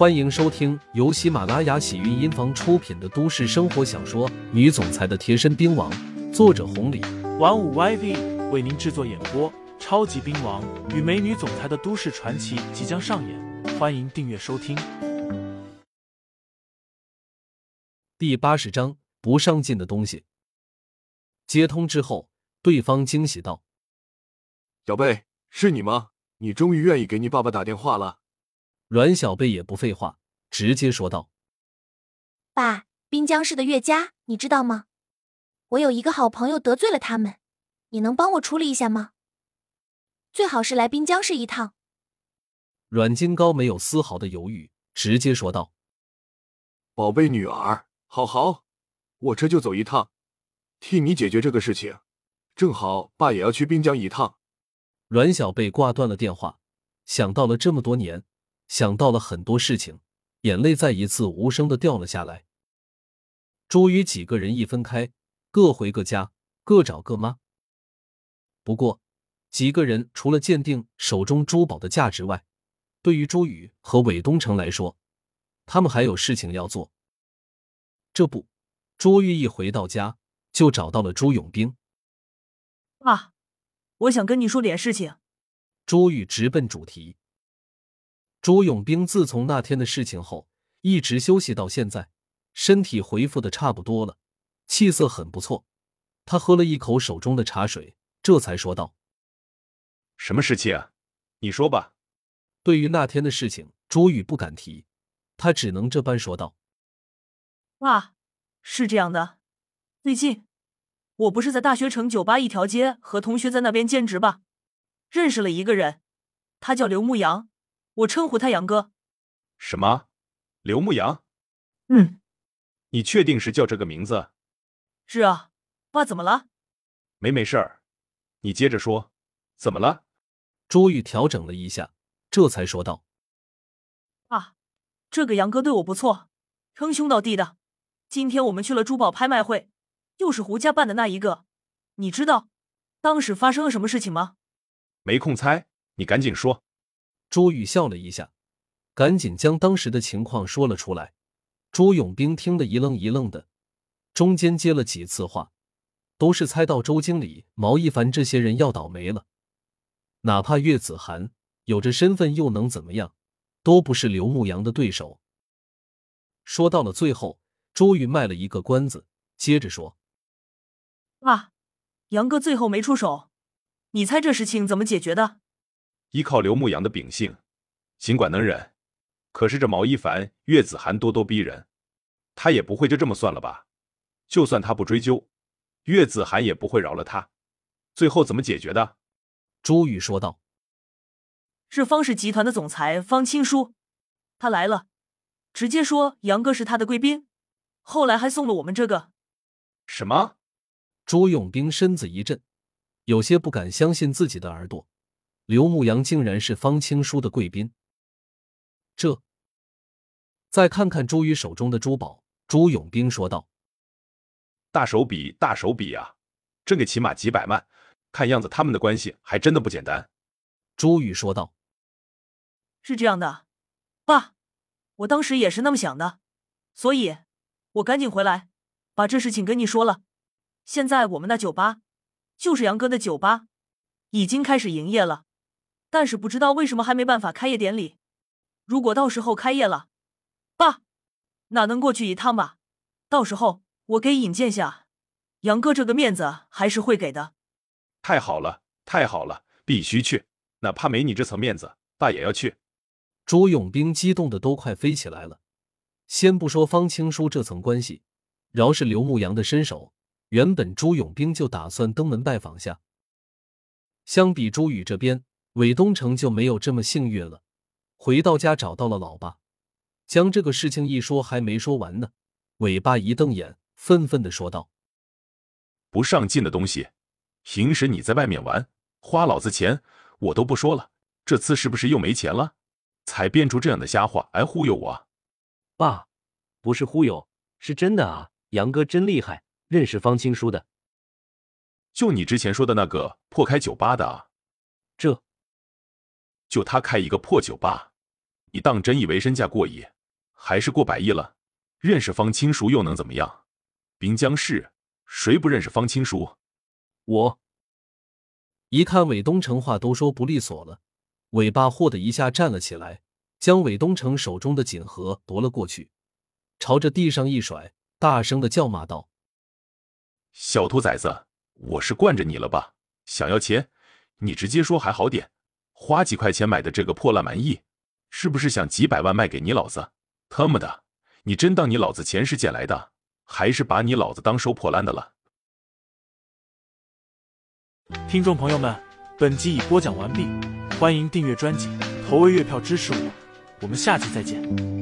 欢迎收听由喜马拉雅喜韵音房出品的都市生活小说《女总裁的贴身兵王》，作者红礼，玩五 YV 为您制作演播。超级兵王与美女总裁的都市传奇即将上演，欢迎订阅收听。第八十章不上进的东西。接通之后，对方惊喜道：“小贝，是你吗？你终于愿意给你爸爸打电话了。”阮小贝也不废话，直接说道：“爸，滨江市的岳家，你知道吗？我有一个好朋友得罪了他们，你能帮我处理一下吗？最好是来滨江市一趟。”阮金高没有丝毫的犹豫，直接说道：“宝贝女儿，好好，我这就走一趟，替你解决这个事情。正好爸也要去滨江一趟。”阮小贝挂断了电话，想到了这么多年。想到了很多事情，眼泪再一次无声的掉了下来。朱宇几个人一分开，各回各家，各找各妈。不过，几个人除了鉴定手中珠宝的价值外，对于朱宇和韦东城来说，他们还有事情要做。这不，朱玉一回到家，就找到了朱永兵。爸，我想跟你说点事情。朱宇直奔主题。朱永兵自从那天的事情后，一直休息到现在，身体恢复的差不多了，气色很不错。他喝了一口手中的茶水，这才说道：“什么事情啊？你说吧。”对于那天的事情，朱宇不敢提，他只能这般说道：“爸，是这样的，最近我不是在大学城酒吧一条街和同学在那边兼职吧，认识了一个人，他叫刘牧阳。”我称呼他杨哥。什么？刘牧阳？嗯，你确定是叫这个名字？是啊。爸，怎么了？没没事儿。你接着说，怎么了？朱玉调整了一下，这才说道：“啊，这个杨哥对我不错，称兄道弟的。今天我们去了珠宝拍卖会，又是胡家办的那一个。你知道当时发生了什么事情吗？没空猜，你赶紧说。”朱宇笑了一下，赶紧将当时的情况说了出来。朱永兵听得一愣一愣的，中间接了几次话，都是猜到周经理、毛一凡这些人要倒霉了。哪怕岳子涵有着身份，又能怎么样？都不是刘牧阳的对手。说到了最后，朱宇卖了一个关子，接着说：“啊，杨哥最后没出手，你猜这事情怎么解决的？”依靠刘牧阳的秉性，尽管能忍，可是这毛一凡、岳子涵咄咄逼人，他也不会就这么算了吧？就算他不追究，岳子涵也不会饶了他。最后怎么解决的？朱宇说道：“是方氏集团的总裁方青书，他来了，直接说杨哥是他的贵宾，后来还送了我们这个。”什么？朱永兵身子一震，有些不敢相信自己的耳朵。刘牧阳竟然是方青书的贵宾。这，再看看朱宇手中的珠宝，朱永兵说道：“大手笔，大手笔啊！这个起码几百万，看样子他们的关系还真的不简单。”朱宇说道：“是这样的，爸，我当时也是那么想的，所以我赶紧回来把这事情跟你说了。现在我们那酒吧，就是杨哥的酒吧，已经开始营业了。”但是不知道为什么还没办法开业典礼。如果到时候开业了，爸，哪能过去一趟吧？到时候我给引荐下，杨哥这个面子还是会给的。太好了，太好了，必须去，哪怕没你这层面子，爸也要去。朱永兵激动的都快飞起来了。先不说方青书这层关系，饶是刘牧阳的身手，原本朱永兵就打算登门拜访下。相比朱宇这边。韦东城就没有这么幸运了。回到家找到了老爸，将这个事情一说，还没说完呢。韦爸一瞪眼，愤愤的说道：“不上进的东西！平时你在外面玩，花老子钱，我都不说了。这次是不是又没钱了，才编出这样的瞎话来忽悠我？”爸，不是忽悠，是真的啊！杨哥真厉害，认识方青书的，就你之前说的那个破开酒吧的啊？这。就他开一个破酒吧，你当真以为身价过亿，还是过百亿了？认识方青书又能怎么样？滨江市谁不认识方青书？我一看韦东城话都说不利索了，尾巴霍的一下站了起来，将韦东城手中的锦盒夺了过去，朝着地上一甩，大声的叫骂道：“小兔崽子，我是惯着你了吧？想要钱，你直接说还好点。花几块钱买的这个破烂玩意，是不是想几百万卖给你老子？他妈的，你真当你老子钱是捡来的，还是把你老子当收破烂的了？”听众朋友们，本集已播讲完毕，欢迎订阅专辑，投喂月票支持我，我们下期再见。